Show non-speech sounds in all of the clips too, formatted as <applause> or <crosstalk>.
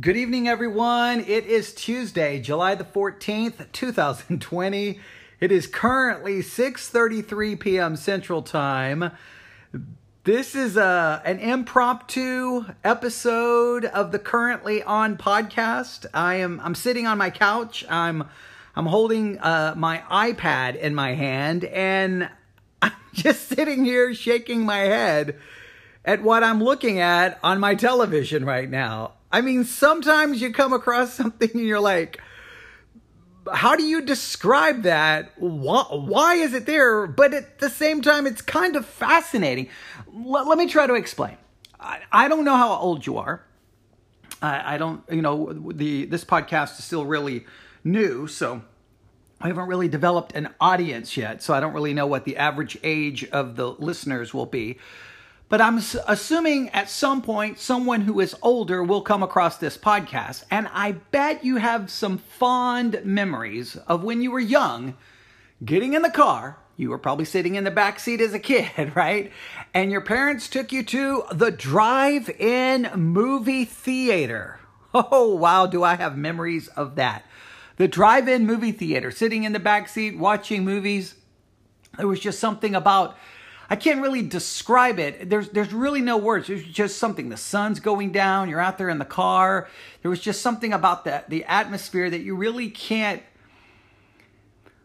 Good evening, everyone. It is Tuesday, July the 14th, 2020. It is currently 6:33 p.m. Central Time. This is a an impromptu episode of the currently on podcast. I am I'm sitting on my couch. I'm I'm holding uh, my iPad in my hand, and <laughs> I'm just sitting here shaking my head at what I'm looking at on my television right now. I mean, sometimes you come across <laughs> something and you're like, how do you describe that? Why, why is it there? But at the same time, it's kind of fascinating. L- let me try to explain. I, I don't know how old you are. I, I don't, you know, the this podcast is still really new, so I haven't really developed an audience yet. So I don't really know what the average age of the listeners will be. But I'm assuming at some point someone who is older will come across this podcast. And I bet you have some fond memories of when you were young, getting in the car. You were probably sitting in the back seat as a kid, <laughs> right? And your parents took you to the drive in movie theater. <laughs> Oh, wow, do I have memories of that. The drive in movie theater, sitting in the back seat watching movies. There was just something about I can't really describe it. There's there's really no words. There's just something. The sun's going down. You're out there in the car. There was just something about that the atmosphere that you really can't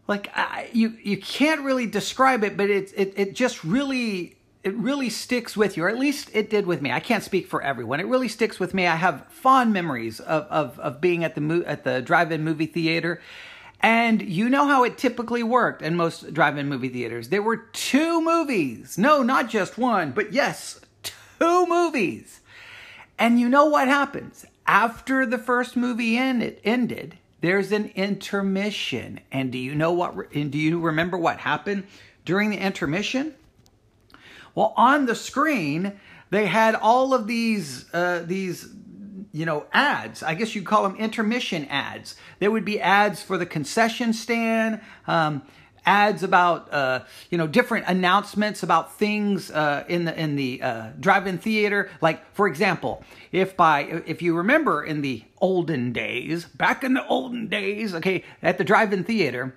like I, you you can't really describe it, but it it it just really it really sticks with you, or at least it did with me. I can't speak for everyone. It really sticks with me. I have fond memories of of, of being at the mo- at the drive-in movie theater and you know how it typically worked in most drive in movie theaters. There were two movies. No, not just one, but yes, two movies. And you know what happens? After the first movie ended, ended there's an intermission. And do you know what, and do you remember what happened during the intermission? Well, on the screen, they had all of these, uh, these you know, ads. I guess you'd call them intermission ads. There would be ads for the concession stand, um, ads about uh, you know different announcements about things uh, in the in the uh, drive-in theater. Like for example, if by if you remember in the olden days, back in the olden days, okay, at the drive-in theater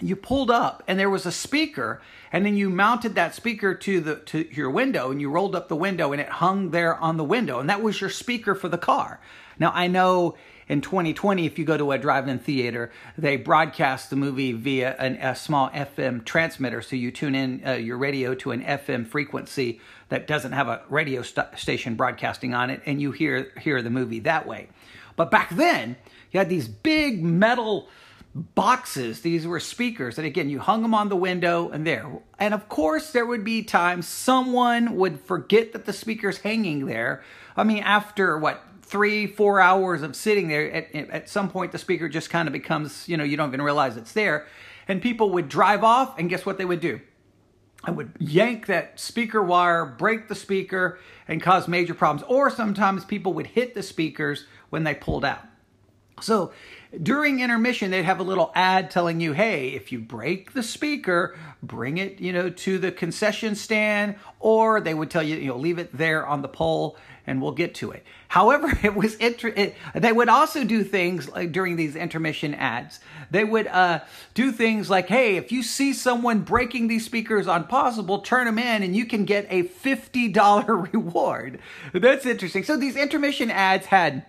you pulled up and there was a speaker and then you mounted that speaker to the to your window and you rolled up the window and it hung there on the window and that was your speaker for the car. Now i know in 2020 if you go to a drive-in theater they broadcast the movie via an, a small fm transmitter so you tune in uh, your radio to an fm frequency that doesn't have a radio st- station broadcasting on it and you hear hear the movie that way. But back then you had these big metal boxes. These were speakers. And again, you hung them on the window and there. And of course, there would be times someone would forget that the speaker's hanging there. I mean, after what, three, four hours of sitting there, at, at some point the speaker just kind of becomes, you know, you don't even realize it's there. And people would drive off, and guess what they would do? I would yank that speaker wire, break the speaker, and cause major problems. Or sometimes people would hit the speakers when they pulled out. So during intermission, they'd have a little ad telling you, hey, if you break the speaker, bring it, you know, to the concession stand, or they would tell you, you know, leave it there on the pole and we'll get to it. However, <laughs> it was inter- it, they would also do things like during these intermission ads. They would uh, do things like, hey, if you see someone breaking these speakers on possible, turn them in and you can get a $50 <laughs> reward. That's interesting. So these intermission ads had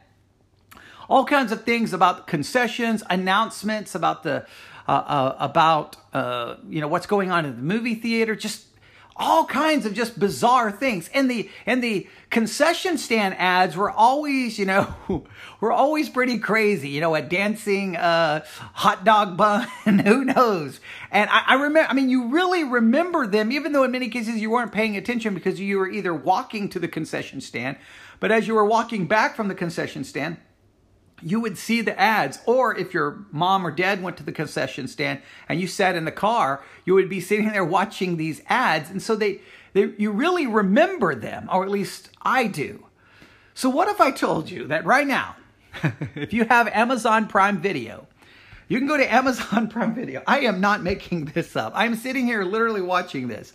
all kinds of things about concessions, announcements about the uh, uh, about uh, you know what's going on in the movie theater, just all kinds of just bizarre things. And the and the concession stand ads were always, you know, <laughs> were always pretty crazy. You know, a dancing uh, hot dog bun, <laughs> who knows? And I, I remember, I mean, you really remember them, even though in many cases you weren't paying attention because you were either walking to the concession stand, but as you were walking back from the concession stand you would see the ads. Or if your mom or dad went to the concession stand and you sat in the car, you would be sitting there watching these ads. And so they, they you really remember them, or at least I do. So what if I told you that right now, <laughs> if you have Amazon Prime Video, you can go to Amazon <laughs> Prime Video. I am not making this up. I'm sitting here literally watching this.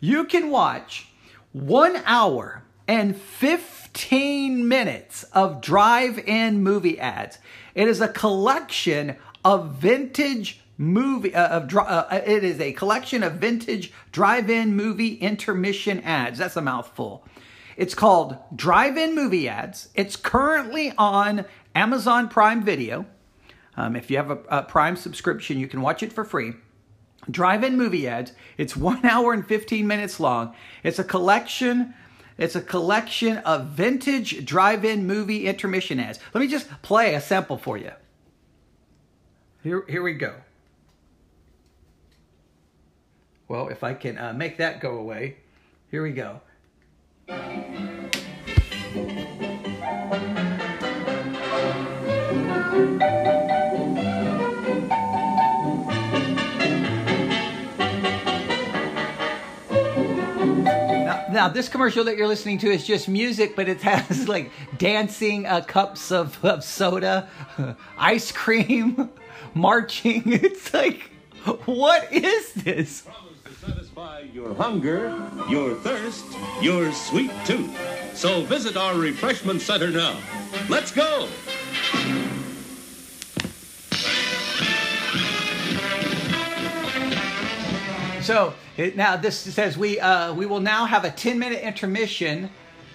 You can watch one hour and 15 minutes of drive in movie ads. It is a collection of vintage movie uh, of uh, it is a collection of vintage drive-in movie intermission ads. That's a mouthful. It's called drive-in movie ads. It's currently on amazon prime video. Um, if you have a, a prime subscription you can watch it for free. Drive-in movie ads. It's one <laughs> hour and 15 minutes long. It's a collection it's a collection of vintage drive-in movie intermission ads. Let me just play a sample for you. Here, here we go. Well, if I can uh, make that go away, here we go. Now, this commercial that you're listening to is just music, but it has <laughs> like dancing uh, cups of, of soda, <laughs> ice cream, <laughs> marching. It's like, what is this? Satisfy your hunger, your thirst, your sweet tooth. So visit our refreshment center now. Let's go! So it, now this says we uh, we will now have a 10 minute intermission.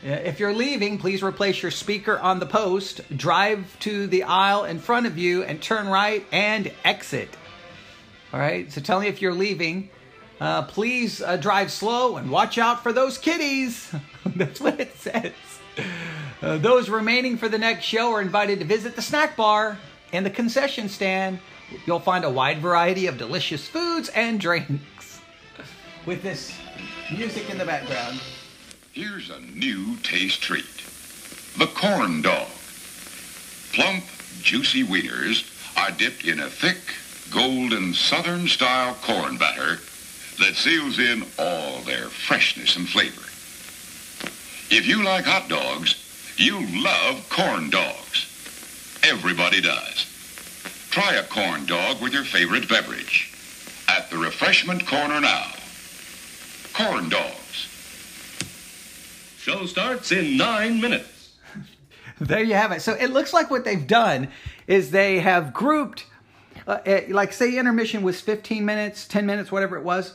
Uh, if you're leaving, please replace your speaker on the post, drive to the aisle in front of you, and turn right and exit. All right. So tell me if you're leaving. Uh, please uh, drive slow and watch out for those kitties. <laughs> That's what it says. Uh, those remaining for the next show are invited to visit the snack bar and the concession stand. You'll find a wide variety of delicious foods and drinks. With this music in the background. Here's a new taste treat. The corn dog. Plump, juicy wieners are dipped in a thick, golden southern style corn batter that seals in all their freshness and flavor. If you like hot dogs, you love corn dogs. Everybody does. Try a corn dog with your favorite beverage. At the refreshment corner now. Corn dogs. Show starts in nine minutes. there you have it. So it looks like what they've done is they have grouped, uh, eh, like say intermission was 15 minutes, 10 minutes, whatever it was.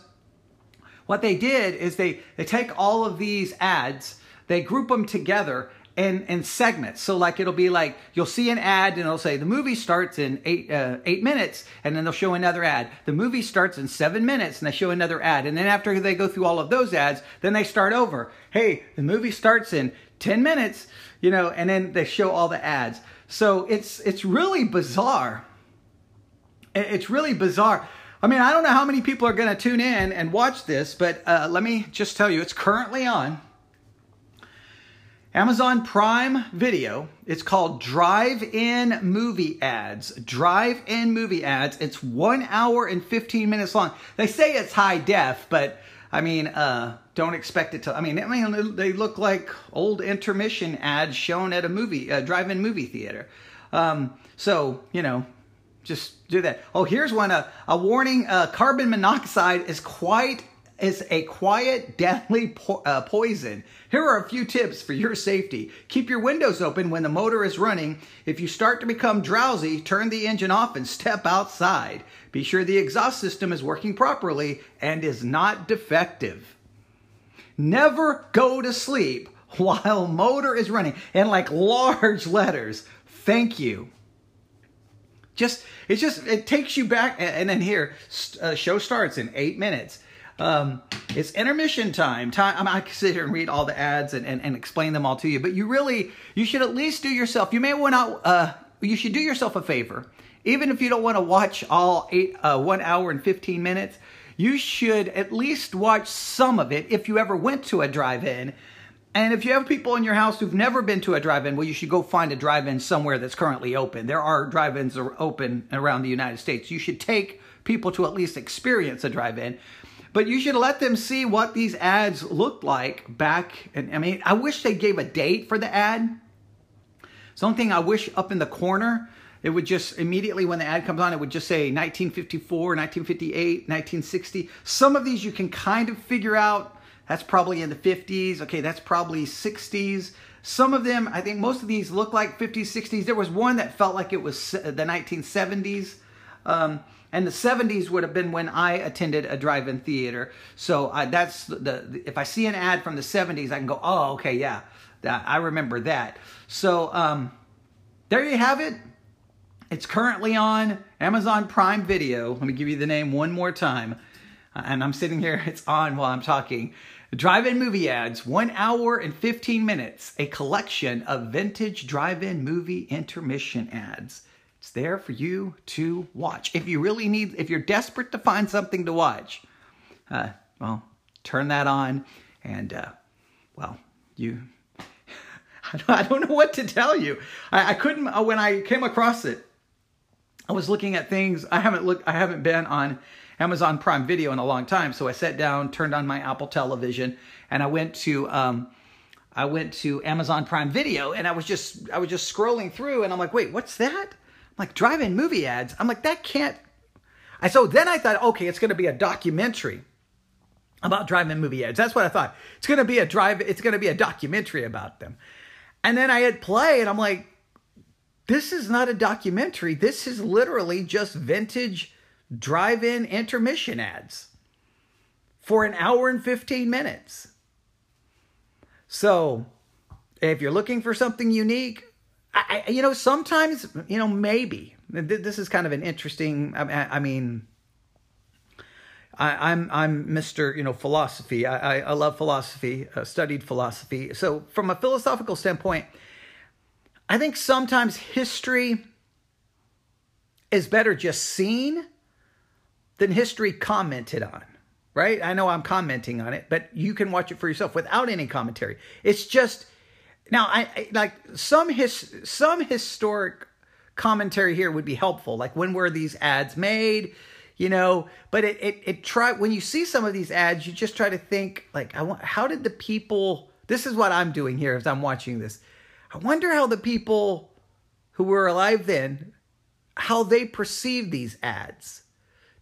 What they did is they, they take all of these ads, they group them together in, in segments. So like it'll be like you'll see an ad and it'll say the movie starts in eight uh, eight minutes, and then they'll show another ad. The movie starts in seven minutes, and they show another ad. And then after they go through all of those ads, then they start over. Hey, the movie starts in ten minutes, you know, and then they show all the ads. So it's it's really bizarre. It's really bizarre. I mean, I don't know how many people are going to tune in and watch this, but uh, let me just tell you, it's currently on Amazon Prime Video. It's called Drive In Movie Ads. Drive In Movie Ads. It's one hour and 15 minutes long. They say it's high def, but I mean, uh, don't expect it to. I mean, I mean, they look like old intermission ads shown at a movie, a drive-in movie theater. Um, so you know, just do that. Oh, here's one. Uh, a warning: uh, carbon monoxide is quite is a quiet, <laughs> deadly po- uh, poison. Here are a few tips for your safety. Keep your windows open when the motor is running. If you start to become drowsy, turn the engine off and step outside. Be sure the exhaust system is working properly and is not defective. Never go to sleep <laughs> while motor is running. And like large letters, thank you just it's just it takes you back and then here uh, show starts in eight minutes um, it's intermission time time I'm, i can sit here and read all the ads and, and, and, explain them all to you but you really you should at least do yourself you may want to uh, you should do yourself a favor even if you don't want to watch all eight uh, one hour and 15 minutes you should at least watch some of it if you ever went to a drive-in and if you have people in your house who've never been to a drive-in, well, you should go find a drive-in somewhere that's currently open. There are drive-ins open around the United States. You should take people to at least experience a drive-in. But you should let them see what these ads looked like back. And I mean, I wish they gave a date for the ad. Something I wish up in the corner, it would just immediately when the ad comes on, it would just say 1954, 1958, 1960. Some of these you can kind of figure out That's probably in the 50s. Okay, that's probably 60s. Some of them, I think most of these look like 50s, 60s. There was one that felt like it was the 1970s. Um, and the 70s would have been when I attended a drive-in theater. So I, that's the, the, if I see an ad from the 70s, I can go, oh, okay, yeah, that, I remember that. So um, there you have it. It's currently on Amazon Prime Video. Let me give you the name one more time. And I'm sitting here, <laughs> it's on while I'm talking. Drive-in movie ads, one hour and 15 minutes, a collection of vintage drive-in movie intermission ads. It's there for you to watch. If you really need, if you're desperate to find something to watch, uh, well, turn that on and, uh, well, you, <laughs> I don't know what to tell you. I, I couldn't, uh, when I came across it, I was looking at things, I haven't looked, I haven't been on Amazon Prime Video in a long time. So I sat down, turned on my Apple Television, and I went to um, I went to Amazon Prime Video, and I was just I was just scrolling through, and I'm like, wait, what's that? Like drive-in movie ads. I'm like, that can't. I so then I thought, okay, it's going to be a documentary about drive-in movie ads. That's what I thought. It's going to be a drive. It's going to be a documentary about them. And then I hit play, and I'm like, this is not a documentary. This is literally just vintage drive in intermission ads for an hour and 15 minutes. So, if you're looking for something unique, I, I, you know, sometimes, you know, maybe this is kind of an interesting. I, I mean, I, am I'm, I'm Mr. You know philosophy. I, I, love philosophy. Uh, studied philosophy. So from a philosophical standpoint, I think sometimes history is better just seen than history commented on, right? I know I'm commenting on it, but you can watch it for yourself without any commentary. It's just now I, I like some his some historic commentary here would be helpful. Like when were these ads made? You know, but it it, it try when you see some of these ads, you just try to think like I want how did the people this is what I'm doing here as I'm watching this. I wonder how the people who were alive then how they perceived these ads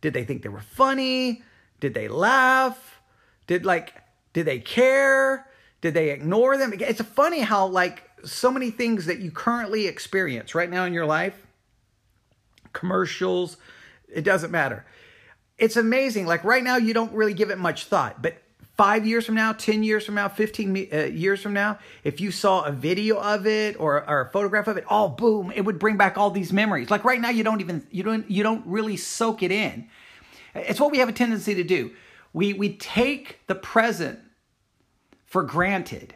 did they think they were funny? Did they laugh? Did like did they care? Did they ignore them? It's funny how like so many things that you currently experience right now in your life, commercials, it doesn't matter. It's amazing. Like right now, you don't really give it much thought, but five years from now, 10 years from now, 15 uh, years from now, if you saw a video of it or, or a photograph of it, oh, boom, it would bring back all these memories. Like right now, you don't even, you don't, you don't really soak it in. It's what we have a tendency to do. We, we take the present for granted.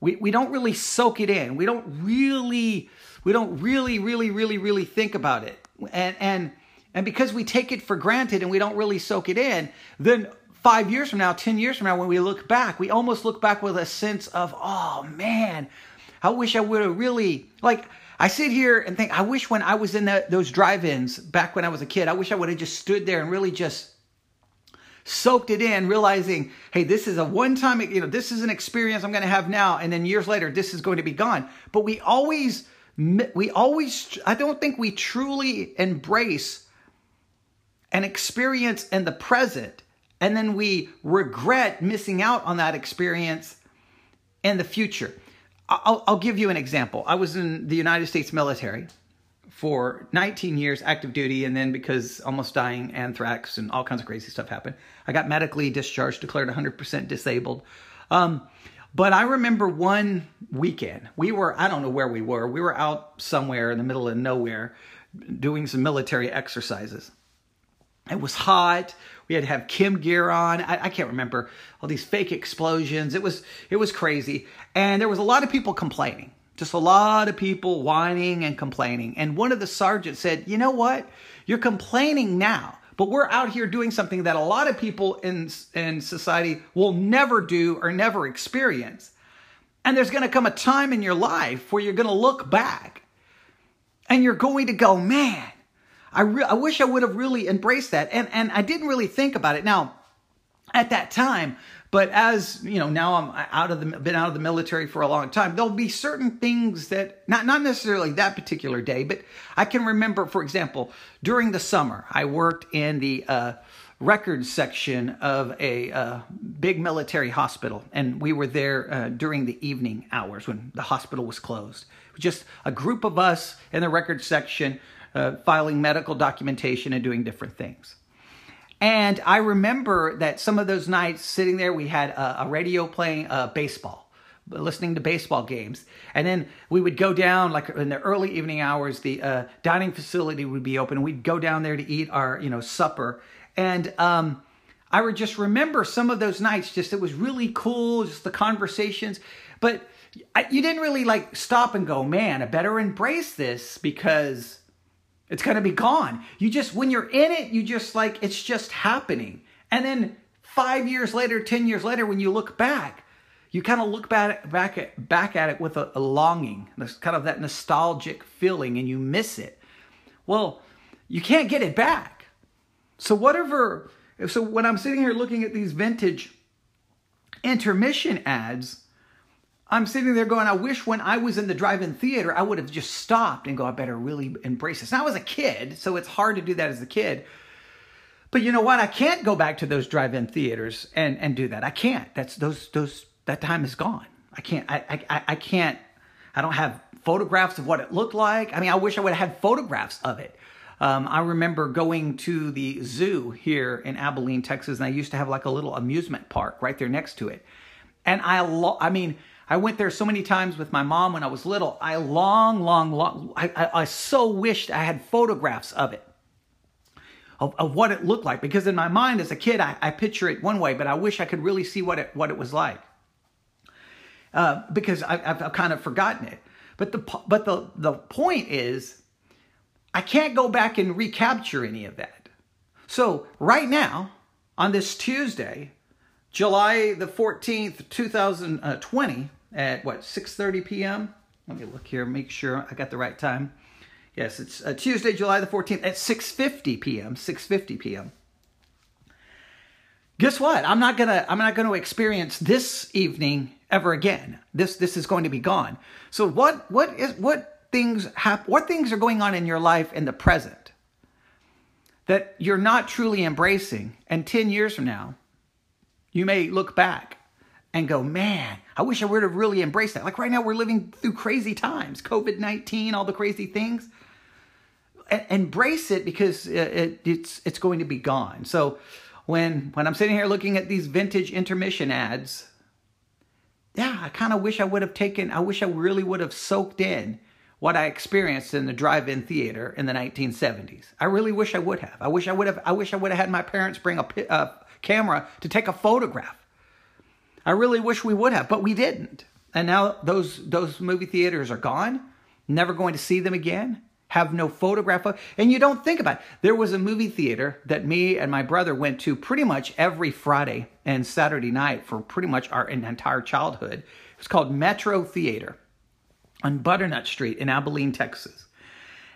We, we don't really soak it in. We don't really, we don't really, really, really, really think about it. And, and, and because we take it for granted and we don't really soak it in, then five years from now, 10 years from now, when we look back, we almost look back with a sense of, oh man, I wish I would have really, like, I sit here and think, I wish when I was in the, those drive ins back when I was a kid, I wish I would have just stood there and really just soaked it in, realizing, hey, this is a one time, you know, this is an experience I'm going to have now. And then years later, this is going to be gone. But we always, we always, I don't think we truly embrace an experience in the present and then we regret missing out on that experience in the future. I'll, I'll give you an example. I was in the United States military for 19 years active duty and then because almost dying anthrax and all kinds of crazy stuff happened i got medically discharged declared 100% disabled um, but i remember one weekend we were i don't know where we were we were out somewhere in the middle of nowhere doing some military exercises it was hot. We had to have chem gear on. I, I, can't remember all these fake explosions. It was it was crazy, and there was a lot of people complaining. Just a lot of people whining and complaining. And one of the sergeants said, "You know what? You're complaining now, but we're out here doing something that a lot of people in in society will never do or never experience. And there's going to come a time in your life where you're going to look back, and you're going to go, man." I, re- I wish I would have really embraced that. And, and I didn't really think about it. Now, at that time, but as you know, now I'm out of the been out of the military for a long time. There'll be certain things that not not necessarily that particular day, but I can remember. For example, during the summer, I worked in the uh, records section of a uh, big military hospital, and we were there uh, during the evening hours when the hospital was closed. Just a group of us in the records section uh, filing medical documentation and doing different things. And I remember that some of those nights sitting there, we had a, a radio playing uh, baseball, listening to baseball games. And then we would go down, like in the early evening hours, the uh, dining facility would be open. And we'd go down there to eat our, you know, supper. And um, I would just remember some of those nights, just it was really cool, just the conversations. But I, you didn't really like stop and go, man, I better embrace this because it's going to be gone. You just, when you're in it, you just like, it's just happening. And then five years later, 10 years later, when you look back, you kind of look back, back, at, back at it with a, a longing, this kind of that nostalgic feeling, and you miss it. Well, you can't get it back. So, whatever, so when I'm sitting here looking at these vintage intermission ads, I'm sitting there going, I wish when I was in the drive-in theater, I would have just stopped and go, I better really embrace this. Now I was a kid, so it's hard to do that as a kid. But you know what? I can't go back to those drive-in theaters and, and do that. I can't. That's those those that time is gone. I can't I, I I can't I don't have photographs of what it looked like. I mean, I wish I would have had photographs of it. Um, I remember going to the zoo here in Abilene, Texas, and I used to have like a little amusement park right there next to it. And I, lo- I mean, I went there so many times with my mom when I was little. I long, long, long, I, I, I so wished I had photographs of it, of, of what it looked like. Because in my mind as a kid, I, I picture it one way, but I wish I could really see what it, what it was like. Uh, because I, have I've kind of forgotten it. But the, but the, the point is, I can't go back and recapture any of that. So right now, on this Tuesday, July the 14th, 2020, at what 6:30 p.m. Let me look here, make sure I got the right time. Yes, it's uh, Tuesday, July the 14th at 6:50 p.m. 6:50 p.m. Guess what? I'm not gonna I'm not gonna experience this evening ever again. This this is going to be gone. So what what is what things hap- what things are going on in your life in the present that you're not truly embracing, and 10 years from now, you may look back and go, man, I wish I would have really embraced that. Like right now, we're living through crazy times COVID 19, all the crazy things. Embrace it because uh, it, it's, it's going to be gone. So when, when I'm sitting here looking at these vintage intermission ads, yeah, I kind of wish I would have taken, I wish I really would have soaked in what I experienced in the drive-in theater in the 1970s. I really wish I would have. I wish I would have. I wish I would have had my parents bring a, a uh, camera to take a photograph I really wish we would have, but we didn't. And now those those movie theaters are gone. Never going to see them again. Have no photograph of. And you don't think about it. There was a movie theater that me and my brother went to pretty much every Friday and Saturday night for pretty much our entire childhood. It was called Metro Theater on Butternut Street in Abilene, Texas.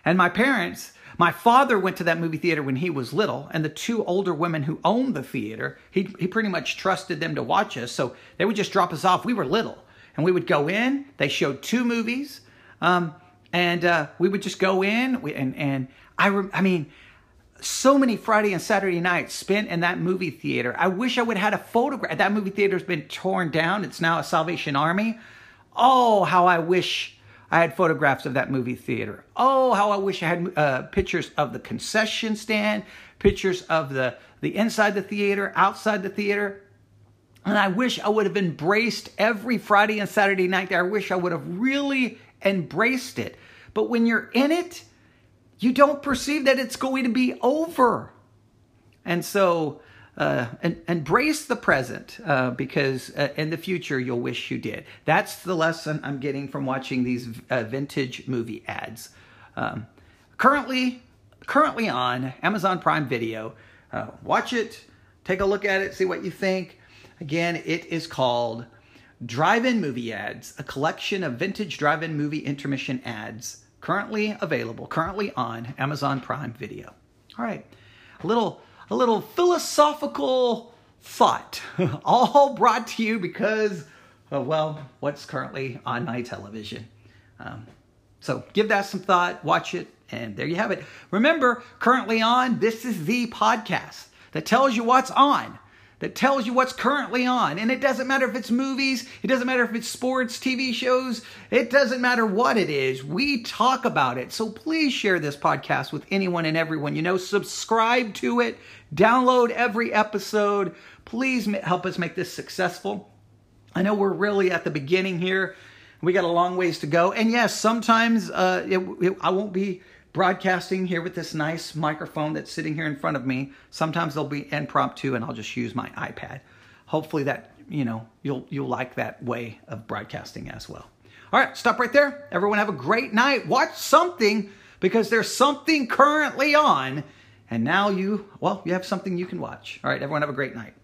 And my parents my father went to that movie theater when he was little, and the two older women who owned the theater, he, he pretty much trusted them to watch us. So they would just drop us off. We were little, and we would go in. They showed two movies, um, and uh, we would just go in. We, and and I, re- I mean, so many Friday and Saturday nights spent in that movie theater. I wish I would have had a photograph. That movie theater's been torn down. It's now a Salvation Army. Oh, how I wish I had photographs of that movie theater. Oh, how I wish I had uh, pictures of the concession stand, pictures of the, the inside the theater, outside the theater. And I wish I would have embraced every Friday and Saturday night there. I wish I would have really embraced it. But when you're in it, you don't perceive that it's going to be over. And so uh, and embrace the present uh, because uh, in the future you'll wish you did. That's the lesson I'm getting from watching these uh, vintage movie ads. Um, currently, currently on Amazon Prime Video. Uh, watch it, take a look at it, see what you think. Again, it is called Drive-In Movie Ads, a collection of vintage drive-in movie intermission ads. Currently available, currently on Amazon Prime Video. All right, a little a little philosophical thought, <laughs> all brought to you because of, well, what's currently on my television. Um, so give that some thought, watch it, and there you have it. Remember, currently on This Is the Podcast. that tells you what's on that tells you what's currently on. And it doesn't matter if it's movies, it doesn't matter if it's sports, TV shows, it doesn't matter what it is. We talk about it. So please share this podcast with anyone and everyone. You know, subscribe to it, download every episode. Please help us make this successful. I know we're really at the beginning here. We got a long ways to go. And yes, sometimes uh, it, it, I won't be broadcasting here with this nice microphone that's sitting here in front of me. Sometimes they'll be impromptu and I'll just use my iPad. Hopefully that, you know, you'll you'll like that way of broadcasting as well. All right, stop right there. Everyone have a great night. Watch something because there's something currently on and now you, well, you have something you can watch. All right, everyone have a great night.